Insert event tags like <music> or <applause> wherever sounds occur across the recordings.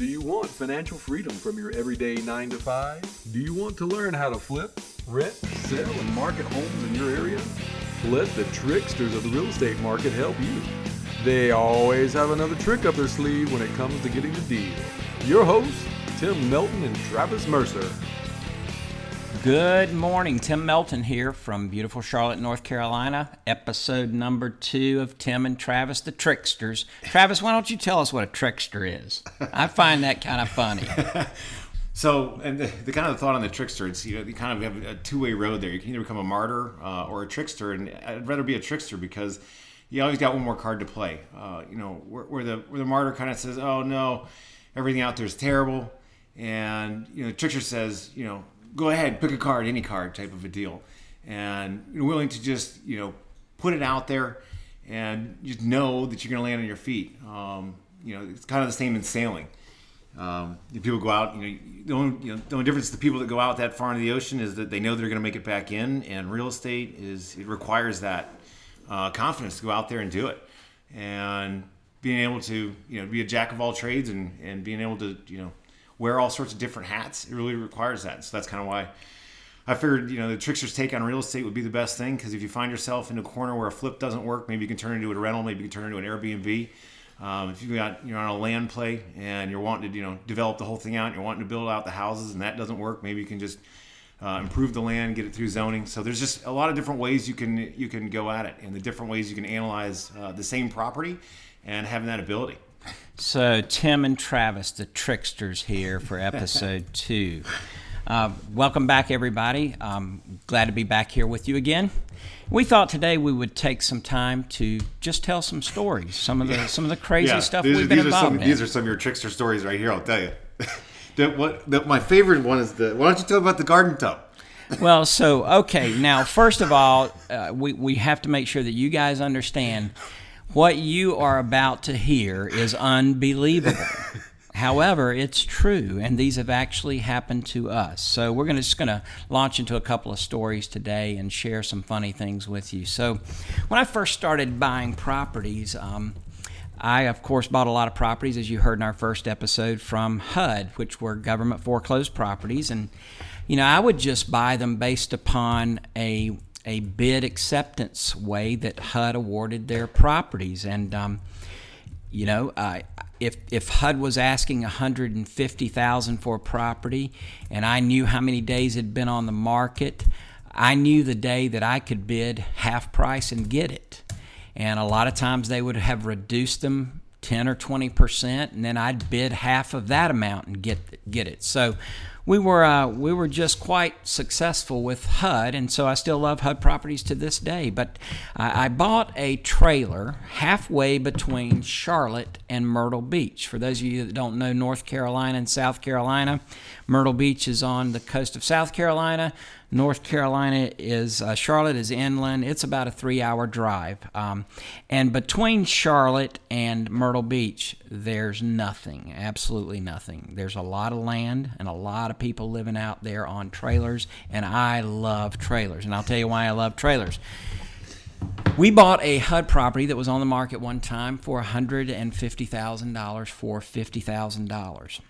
Do you want financial freedom from your everyday 9 to 5? Do you want to learn how to flip, rent, sell, and market homes in your area? Let the tricksters of the real estate market help you. They always have another trick up their sleeve when it comes to getting the deal. Your hosts, Tim Melton and Travis Mercer. Good morning. Tim Melton here from beautiful Charlotte, North Carolina. Episode number two of Tim and Travis, the Tricksters. Travis, why don't you tell us what a trickster is? I find that kind of funny. <laughs> So, and the, the kind of thought on the trickster, it's you know you kind of have a two-way road there. You can either become a martyr uh, or a trickster, and I'd rather be a trickster because you always got one more card to play. Uh, you know, where, where the where the martyr kind of says, "Oh no, everything out there is terrible," and you know, the trickster says, "You know, go ahead, pick a card, any card, type of a deal," and you're willing to just you know put it out there and just know that you're going to land on your feet. Um, you know, it's kind of the same in sailing. Um, if people go out, you know, the only, you know, the only difference the people that go out that far into the ocean is that they know they're going to make it back in. And real estate is it requires that uh, confidence to go out there and do it, and being able to you know be a jack of all trades and and being able to you know wear all sorts of different hats. It really requires that. So that's kind of why. I figured, you know, the trickster's take on real estate would be the best thing because if you find yourself in a corner where a flip doesn't work, maybe you can turn it into a rental, maybe you can turn it into an Airbnb. Um, if you got you're on a land play and you're wanting to you know develop the whole thing out, you're wanting to build out the houses, and that doesn't work, maybe you can just uh, improve the land, get it through zoning. So there's just a lot of different ways you can you can go at it, and the different ways you can analyze uh, the same property, and having that ability. So, Tim and Travis, the tricksters, here for episode <laughs> two. Uh, welcome back, everybody. Um, glad to be back here with you again. We thought today we would take some time to just tell some stories, some of the some of the crazy stuff these, we've been involved some, in. These are some of your trickster stories right here. I'll tell you. <laughs> the, what my favorite one is the. Why don't you tell about the garden tub? <laughs> well, so okay, now first of all, uh, we we have to make sure that you guys understand what you are about to hear is unbelievable. <laughs> However, it's true, and these have actually happened to us. So we're gonna, just going to launch into a couple of stories today and share some funny things with you. So, when I first started buying properties, um, I, of course, bought a lot of properties, as you heard in our first episode, from HUD, which were government foreclosed properties. And, you know, I would just buy them based upon a, a bid acceptance way that HUD awarded their properties. And, um, you know, uh, if, if HUD was asking 150000 for a property and I knew how many days it had been on the market, I knew the day that I could bid half price and get it and a lot of times they would have reduced them 10 or 20 percent and then i'd bid half of that amount and get get it so we were uh, we were just quite successful with HUD, and so I still love HUD properties to this day. But I, I bought a trailer halfway between Charlotte and Myrtle Beach. For those of you that don't know North Carolina and South Carolina, Myrtle Beach is on the coast of South Carolina. North Carolina is uh, Charlotte is inland. It's about a three-hour drive, um, and between Charlotte and Myrtle Beach, there's nothing, absolutely nothing. There's a lot of land and a lot of people living out there on trailers, and I love trailers. And I'll tell you why I love trailers. We bought a HUD property that was on the market one time for $150,000 for $50,000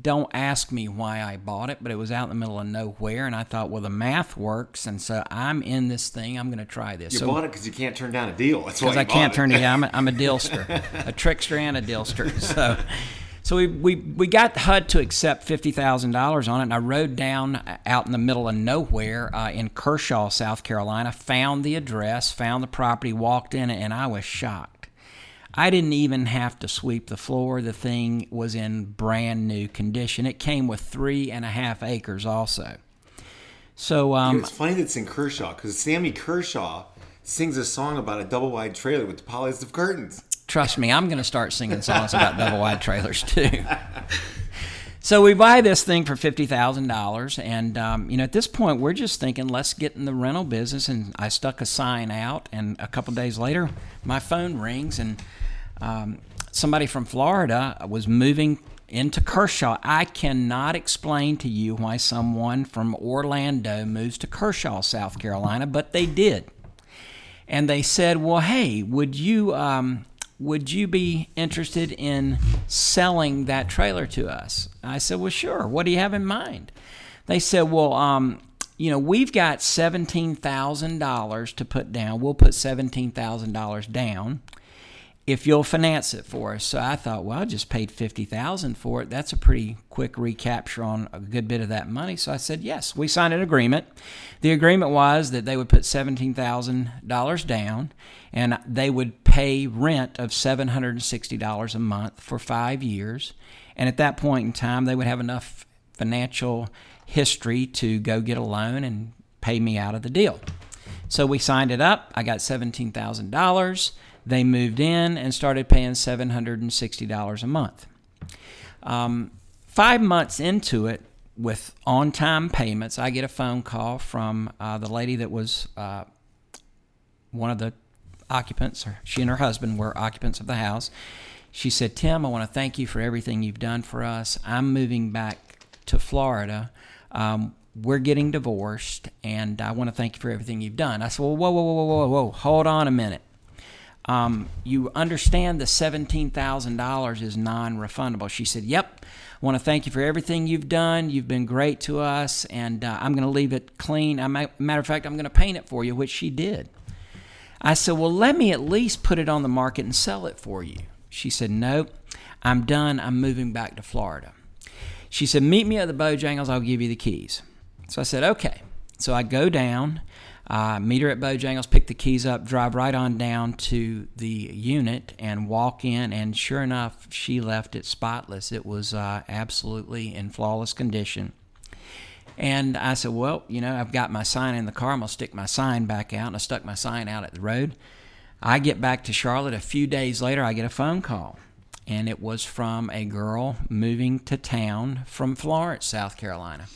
don't ask me why I bought it, but it was out in the middle of nowhere, and I thought, well, the math works, and so I'm in this thing. I'm going to try this. You so, bought it because you can't turn down a deal. That's why because I can't bought turn it. it down. I'm a, I'm a dealster, <laughs> a trickster, and a dealster. So, so we, we, we got HUD to accept fifty thousand dollars on it, and I rode down out in the middle of nowhere uh, in Kershaw, South Carolina, found the address, found the property, walked in it, and I was shocked. I didn't even have to sweep the floor. The thing was in brand new condition. It came with three and a half acres, also. So um, It's funny that it's in Kershaw because Sammy Kershaw sings a song about a double wide trailer with the of curtains. Trust me, I'm going to start singing songs about double wide trailers too. So we buy this thing for fifty thousand dollars, and um, you know at this point we're just thinking, let's get in the rental business. And I stuck a sign out, and a couple days later, my phone rings, and um, somebody from Florida was moving into Kershaw. I cannot explain to you why someone from Orlando moves to Kershaw, South Carolina, but they did. And they said, "Well, hey, would you um, would you be interested in selling that trailer to us? I said, well, sure. What do you have in mind? They said, well, um, you know, we've got $17,000 to put down. We'll put $17,000 down if you'll finance it for us. So I thought, well, I just paid 50000 for it. That's a pretty quick recapture on a good bit of that money. So I said, yes. We signed an agreement. The agreement was that they would put $17,000 down and they would pay rent of $760 a month for five years. And at that point in time, they would have enough financial history to go get a loan and pay me out of the deal. So we signed it up. I got $17,000. They moved in and started paying $760 a month. Um, five months into it, with on time payments, I get a phone call from uh, the lady that was uh, one of the occupants, or she and her husband were occupants of the house. She said, Tim, I want to thank you for everything you've done for us. I'm moving back to Florida. Um, we're getting divorced, and I want to thank you for everything you've done. I said, Well, whoa, whoa, whoa, whoa, whoa, whoa, hold on a minute. Um, you understand the $17,000 is non refundable. She said, Yep, I want to thank you for everything you've done. You've been great to us, and uh, I'm going to leave it clean. I, matter of fact, I'm going to paint it for you, which she did. I said, Well, let me at least put it on the market and sell it for you. She said, Nope, I'm done. I'm moving back to Florida. She said, Meet me at the Bojangles. I'll give you the keys. So I said, Okay. So I go down uh, meet her at Bojangles, pick the keys up, drive right on down to the unit, and walk in. And sure enough, she left it spotless. It was uh, absolutely in flawless condition. And I said, Well, you know, I've got my sign in the car. I'm going to stick my sign back out. And I stuck my sign out at the road. I get back to Charlotte. A few days later, I get a phone call. And it was from a girl moving to town from Florence, South Carolina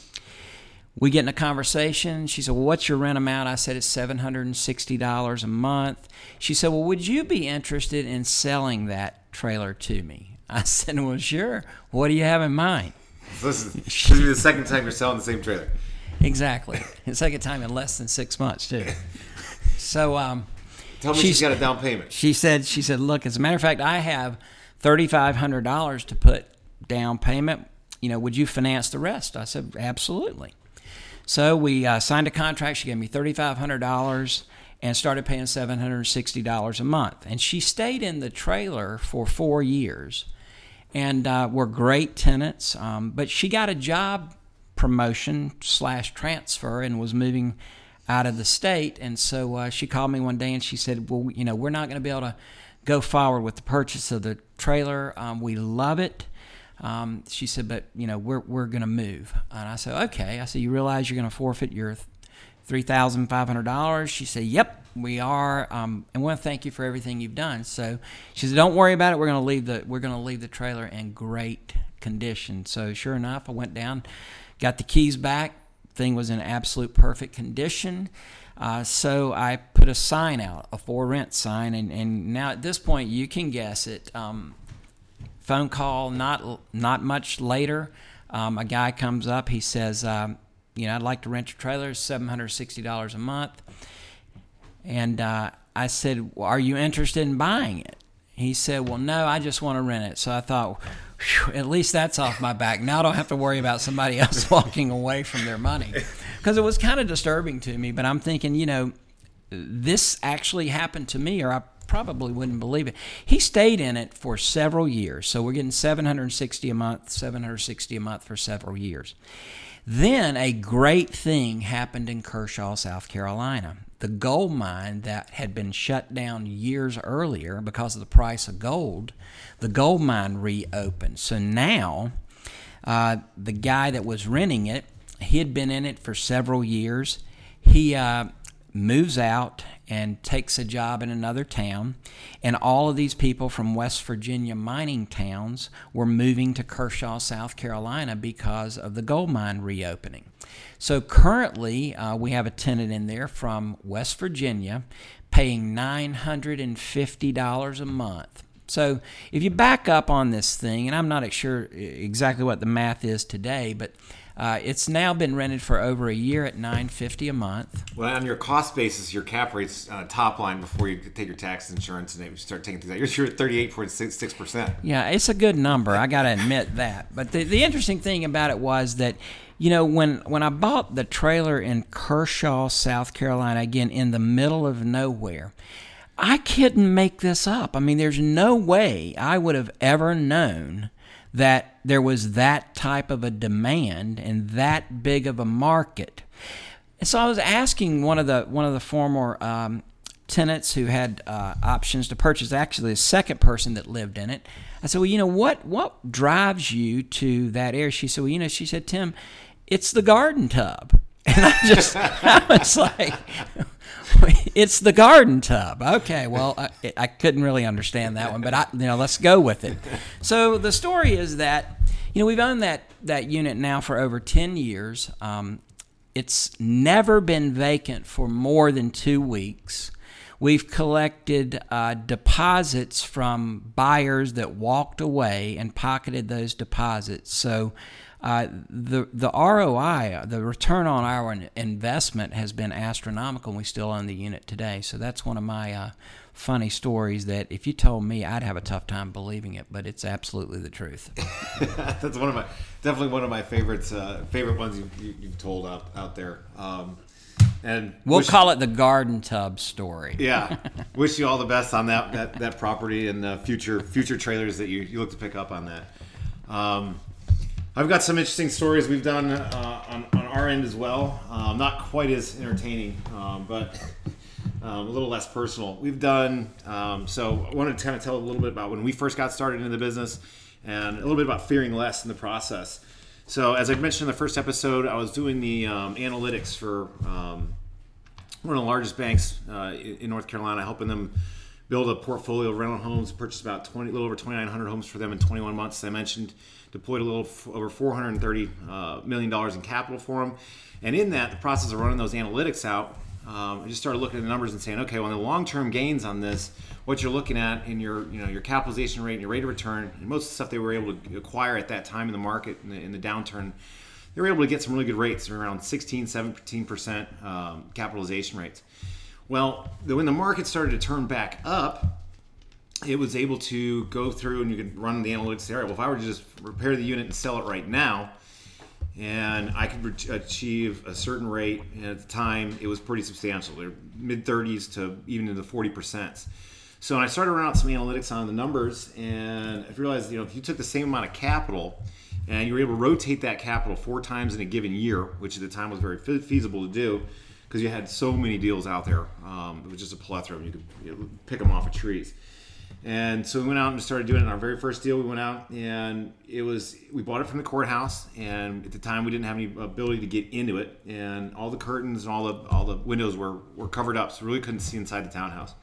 we get in a conversation. She said, Well, what's your rent amount? I said, It's $760 a month. She said, Well, would you be interested in selling that trailer to me? I <laughs> said, Well, sure. What do you have in mind? So this, is, this is the second time you're selling the same trailer. Exactly. The second time in less than six months, too. <laughs> So, um, tell me she's got a down payment. She said, She said, Look, as a matter of fact, I have $3,500 to put down payment. You know, would you finance the rest? I said, Absolutely. So we uh, signed a contract. She gave me $3,500 and started paying $760 a month. And she stayed in the trailer for four years and uh, were great tenants. Um, but she got a job promotion slash transfer and was moving out of the state. And so uh, she called me one day and she said, Well, you know, we're not going to be able to go forward with the purchase of the trailer. Um, we love it. Um, she said, but you know, we're we're going to move. And I said, okay. I said, you realize you're going to forfeit your three thousand five hundred dollars? She said, yep, we are. Um, and want to thank you for everything you've done. So she said, don't worry about it. We're going to leave the we're going to leave the trailer in great condition. So sure enough, I went down, got the keys back. Thing was in absolute perfect condition. Uh, so I put a sign out, a for rent sign, and, and now at this point you can guess it. Um, phone call not not much later. Um, a guy comes up. He says, um, "You know, I'd like to rent your trailer. Seven hundred sixty dollars a month." And uh, I said, well, "Are you interested in buying it?" He said, "Well, no, I just want to rent it." So I thought, at least that's off my back. Now I don't have to worry about somebody <laughs> else walking away from their money, because it was kind of disturbing to me. But I'm thinking, you know, this actually happened to me, or I probably wouldn't believe it. He stayed in it for several years. So we're getting 760 a month, 760 a month for several years. Then a great thing happened in Kershaw, South Carolina. The gold mine that had been shut down years earlier because of the price of gold, the gold mine reopened. So now, uh, the guy that was renting it, he had been in it for several years. He uh, moves out and takes a job in another town. And all of these people from West Virginia mining towns were moving to Kershaw, South Carolina because of the gold mine reopening. So currently, uh, we have a tenant in there from West Virginia paying $950 a month So if you back up on this thing, and I'm not sure exactly what the math is today, but uh, it's now been rented for over a year at 950 a month. Well, on your cost basis, your cap rate's uh, top line before you take your tax insurance and you start taking things out. You're at 38.6 percent. Yeah, it's a good number. I got to admit that. But the, the interesting thing about it was that, you know, when when I bought the trailer in Kershaw, South Carolina, again in the middle of nowhere. I couldn't make this up. I mean, there's no way I would have ever known that there was that type of a demand and that big of a market. And so I was asking one of the one of the former um, tenants who had uh, options to purchase, actually the second person that lived in it. I said, "Well, you know what what drives you to that area?" She said, "Well, you know," she said, "Tim, it's the garden tub." <laughs> And I just, I was like, <laughs> it's the garden tub. Okay, well, I, I, couldn't really understand that one, but I, you know, let's go with it. So the story is that, you know, we've owned that that unit now for over ten years. Um, it's never been vacant for more than two weeks. We've collected uh, deposits from buyers that walked away and pocketed those deposits. So uh, the the ROI, the return on our investment, has been astronomical, and we still own the unit today. So that's one of my uh, funny stories that if you told me, I'd have a tough time believing it, but it's absolutely the truth. <laughs> that's one of my definitely one of my favorites, uh, favorite ones you, you, have told out out there. Um, and we'll wish, call it the garden tub story. Yeah, <laughs> wish you all the best on that that, that property and the future future trailers that you, you look to pick up on that. Um, I've got some interesting stories we've done uh, on, on, our end as well. Um, not quite as entertaining, um, but um, a little less personal. We've done, um, so I wanted to kind of tell a little bit about when we first got started in the business and a little bit about fearing less in the process. So, as I mentioned in the first episode, I was doing the um, analytics for um, one of the largest banks uh, in North Carolina, helping them build a portfolio of rental homes, purchased about 20, a little over 2,900 homes for them in 21 months. As I mentioned, deployed a little over 430 uh, million dollars in capital for them. And in that, the process of running those analytics out, um, I just started looking at the numbers and saying, okay, well, the long-term gains on this, what you're looking at in your, you know, your capitalization rate and your rate of return, and most of the stuff they were able to acquire at that time in the market in the, in the downturn, they were able to get some really good rates, around 16, 17 percent um, capitalization rates. Well, when the market started to turn back up, it was able to go through and you could run the analytics there. Well, if I were to just repair the unit and sell it right now, and I could re- achieve a certain rate, and at the time it was pretty substantial. Mid 30s to even into the 40 percent. So I started running out some analytics on the numbers, and I realized you know if you took the same amount of capital and you were able to rotate that capital four times in a given year, which at the time was very feasible to do because you had so many deals out there. Um, it was just a plethora, you could you know, pick them off of trees. And so we went out and started doing it. Our very first deal, we went out and it was we bought it from the courthouse. And at the time, we didn't have any ability to get into it, and all the curtains and all the all the windows were were covered up, so we really couldn't see inside the townhouse.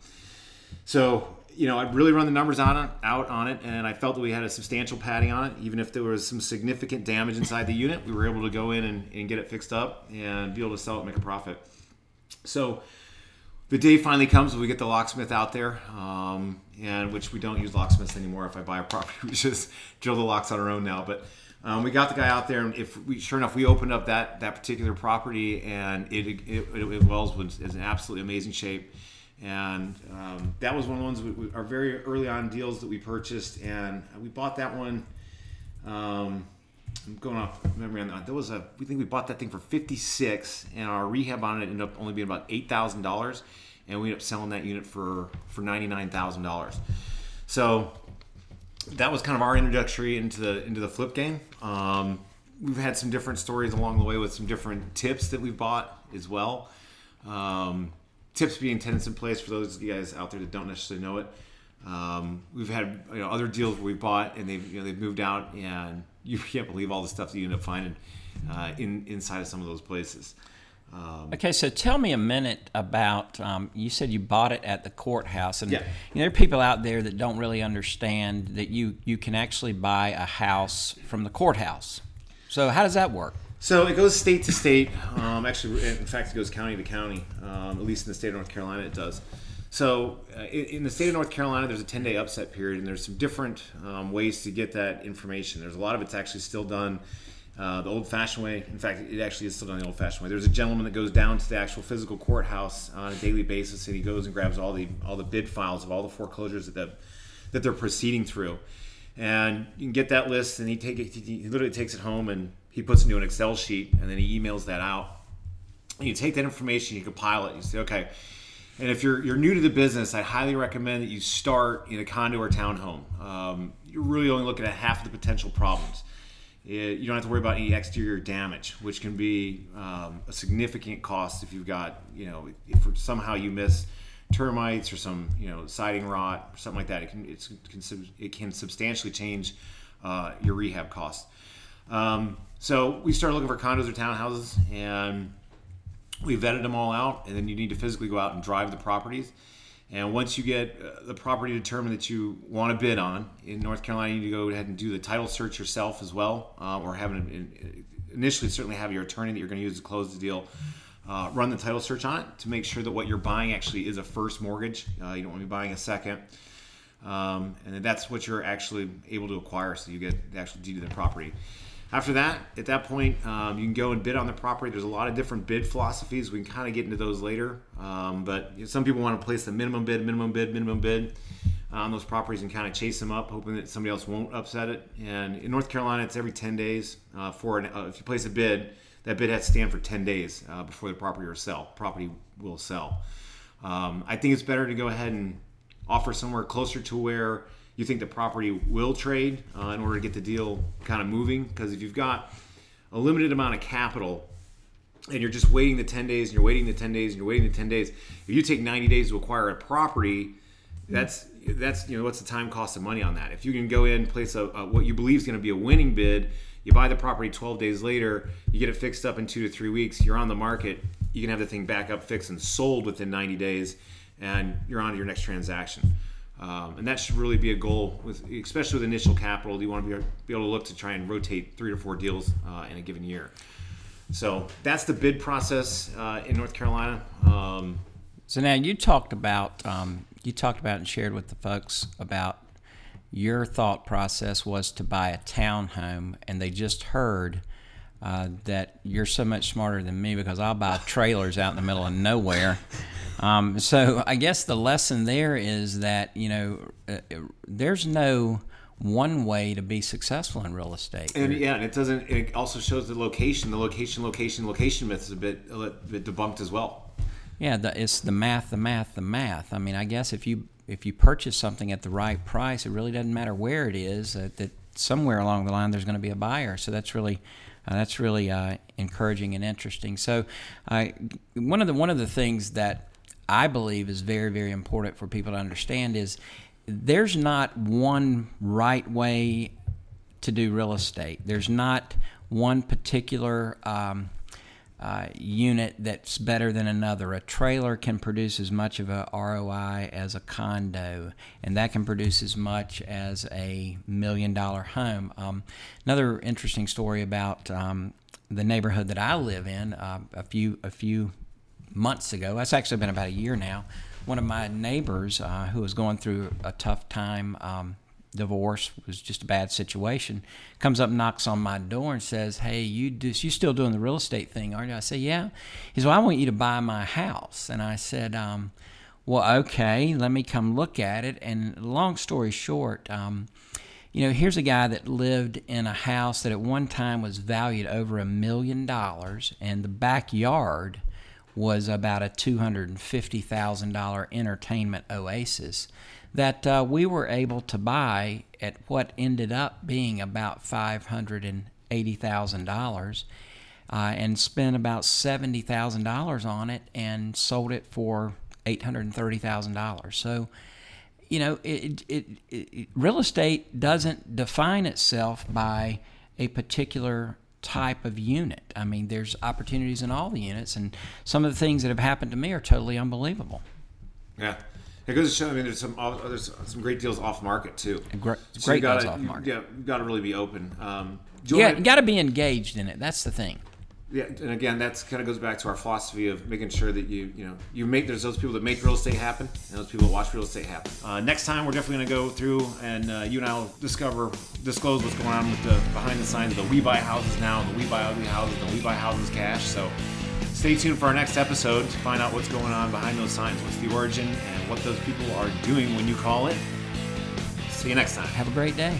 So you know, I really run the numbers on it, out on it, and I felt that we had a substantial padding on it. Even if there was some significant damage inside the unit, we were able to go in and, and get it fixed up and be able to sell it, and make a profit. So the day finally comes when we get the locksmith out there, um, and which we don't use locksmiths anymore. If I buy a <laughs> property, we just drill the locks on our own now. But um, we got the guy out there, and if we sure enough, we opened up that that particular property, and it it, it, it wells was in absolutely amazing shape. And um, that was one of the ones we, we, our very early on deals that we purchased, and we bought that one. Um, I'm going off memory on that. There was a we think we bought that thing for 56, and our rehab on it ended up only being about eight thousand dollars, and we ended up selling that unit for for ninety nine thousand dollars. So that was kind of our introductory into the into the flip game. Um, we've had some different stories along the way with some different tips that we've bought as well. Um, tips being tenants in place for those of you guys out there that don't necessarily know it. Um, we've had you know, other deals where we bought and they've you know, they've moved out and you can't believe all the stuff that you end up finding uh, in inside of some of those places. Um, okay, so tell me a minute about. Um, you said you bought it at the courthouse, and yeah. you know, there are people out there that don't really understand that you you can actually buy a house from the courthouse. So how does that work? So it goes state to state. Um, actually, in fact, it goes county to county. Um, at least in the state of North Carolina, it does. So, uh, in, the state of North Carolina, there's a 10 day upset period, and there's some different um, ways to get that information. There's a lot of it's actually still done uh, the old fashioned way. In fact, it actually is still done the old fashioned way. There's a gentleman that goes down to the actual physical courthouse on a daily basis, and he goes and grabs all the all the bid files of all the foreclosures that the, that they're proceeding through, and you can get that list, and he take it, he literally takes it home and he puts it into an Excel sheet, and then he emails that out. And you take that information, you compile it, you say, okay. And if you're you're new to the business, I highly recommend that you start in a condo or townhome. Um, you're really only looking at half of the potential problems. It, you don't have to worry about any exterior damage, which can be um, a significant cost if you've got, you know, if somehow you miss termites or some, you know, siding rot or something like that. It can it can, it can substantially change uh, your rehab costs. Um, so we started looking for condos or townhouses, and we vetted them all out, and then you need to physically go out and drive the properties. And once you get uh, the property determined that you want to bid on in North Carolina, you need to go ahead and do the title search yourself as well, uh, or have an, initially certainly have your attorney that you're going to use to close the deal uh, run the title search on it to make sure that what you're buying actually is a first mortgage. Uh, you don't want to be buying a second. Um, and that's what you're actually able to acquire, so you get the actual deed of the property. After that, at that point, um, you can go and bid on the property. There's a lot of different bid philosophies. We can kind of get into those later. Um, but some people want to place the minimum bid, minimum bid, minimum bid on those properties and kind of chase them up, hoping that somebody else won't upset it. And in North Carolina, it's every 10 days uh, for an, uh, if you place a bid, that bid has to stand for 10 days uh, before the property will sell. Property will sell. Um, I think it's better to go ahead and offer somewhere closer to where you think the property will trade uh, in order to get the deal kind of moving. Because if you've got a limited amount of capital and you're just waiting the 10 days and you're waiting the 10 days and you're waiting the 10 days, if you take 90 days to acquire a property, that's that's you know what's the time cost of money on that? If you can go in place a, a what you believe is going to be a winning bid, you buy the property 12 days later, you get it fixed up in two to three weeks, you're on the market, you can have the thing back up, fixed, and sold within 90 days, and you're on to your next transaction. Um, and that should really be a goal, with especially with initial capital. Do You want to be, be able to look to try and rotate three to four deals uh, in a given year. So that's the bid process uh, in North Carolina. Um, so now you talked about um, you talked about and shared with the folks about your thought process was to buy a townhome, and they just heard uh, that you're so much smarter than me because I'll buy trailers out in the middle of nowhere. Um, so I guess the lesson there is that you know uh, there's no one way to be successful in real estate. And yeah, and it doesn't. It also shows the location. The location, location, location myth is a bit a bit debunked as well. Yeah, the, it's the math, the math, the math. I mean, I guess if you if you purchase something at the right price, it really doesn't matter where it is. Uh, that somewhere along the line there's going to be a buyer. So that's really uh, that's really uh, encouraging and interesting. So one of the one of the things that I believe is very very important for people to understand is there's not one right way to do real estate. There's not one particular um, uh, unit that's better than another. A trailer can produce as much of a ROI as a condo, and that can produce as much as a million dollar home. Um, another interesting story about um, the neighborhood that I live in. Uh, a few a few months ago, that's actually been about a year now. One of my neighbors uh, who was going through a tough time. Um, divorce was just a bad situation comes up knocks on my door and says hey you do you still doing the real estate thing aren't you? I say yeah. He said well i want you to buy my house. And i said um, well okay let me come look at it. And long story short um, you know here's a guy that lived in a house that at one time was valued over a million dollars and the backyard was about a $250,000 entertainment oasis that uh, we were able to buy at what ended up being about $580,000 uh, and spent about $70,000 on it and sold it for $830,000. So, you know, it, it, it, real estate doesn't define itself by a particular type of unit. I mean, there's opportunities in all the units, and some of the things that have happened to me are totally unbelievable. Yeah. It goes to show. I mean, there's some uh, there's some great deals off market too. Great, so great gotta, deals off market. Yeah, you got to really be open. Um, yeah, you got to be engaged in it. That's the thing. yeah, and again, that's kind of goes back to our philosophy of making sure that you, you know, you make there's those people that make real estate happen, and those people that watch real estate happen. Uh, next time, we're definitely going to go through, and uh, you and I will discover, disclose what's going on with the behind the signs of the We Buy Houses Now, the We Buy Ugly Houses, the We Buy Houses Cash. So, stay tuned for our next episode to find out what's going on behind those signs, what's the origin, and what those people are doing when you call it. See you next time. Have a great day.